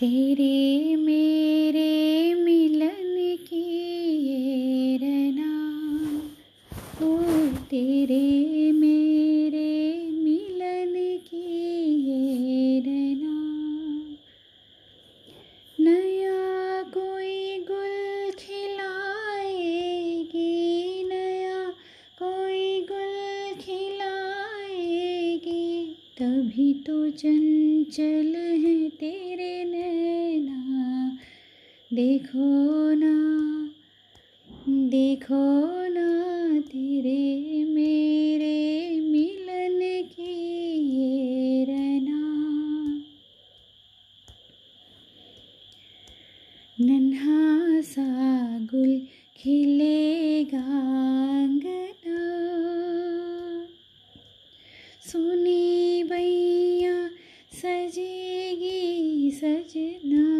तेरे मेरे मिलन की ये रना। ओ, तेरे मेरे मिलन की ये रना। नया कोई गुल खिलाएगी, नया कोई गुल खिलाएगी। तभी तो चंचल है देखो ना देखो ना तेरे मेरे मिलन की ये रना नन्हा सा गुल खिलेगा सुनी बैया सजेगी सजना।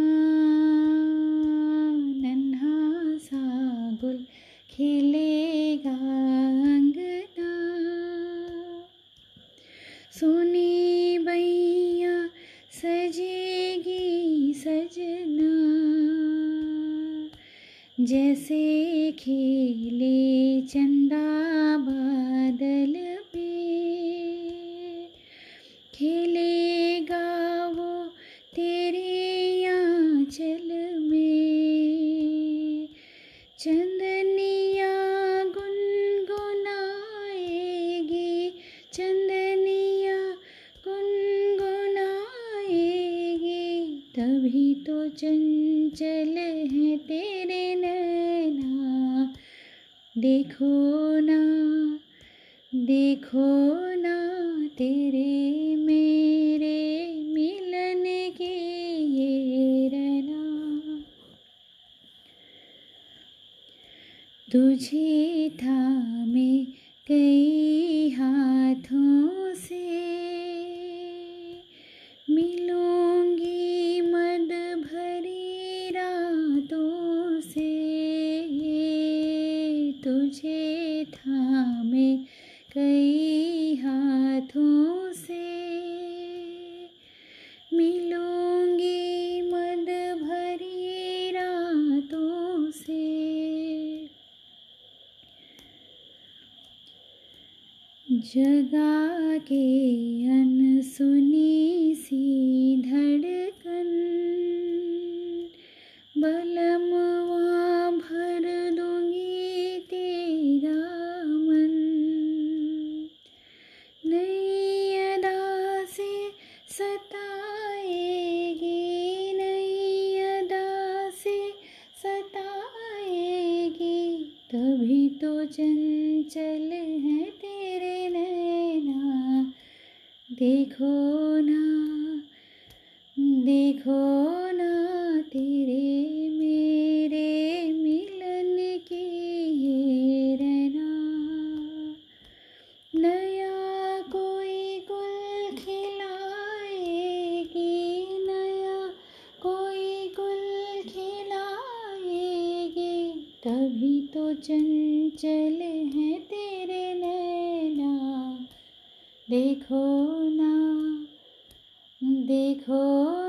सुनी बैया सजेगी सजना। जैसे खेले चंदा बादल पे, खेलेगा वो तेरे आंचल में। चंदनिया तभी तो चंचल है तेरे नैना। देखो ना देखो ना, तेरे मेरे मिलन की ये रना। तुझे था मैं कई हाथों तुझे थामे कई हाथों से। मिलूँगी मद भरी रातों से। जगा के अनसुनी सी धड़कन तभी तो चंचल है तेरे नैना। देखो ना देखो तभी तो चंचल है तेरे नैना। देखो ना देखो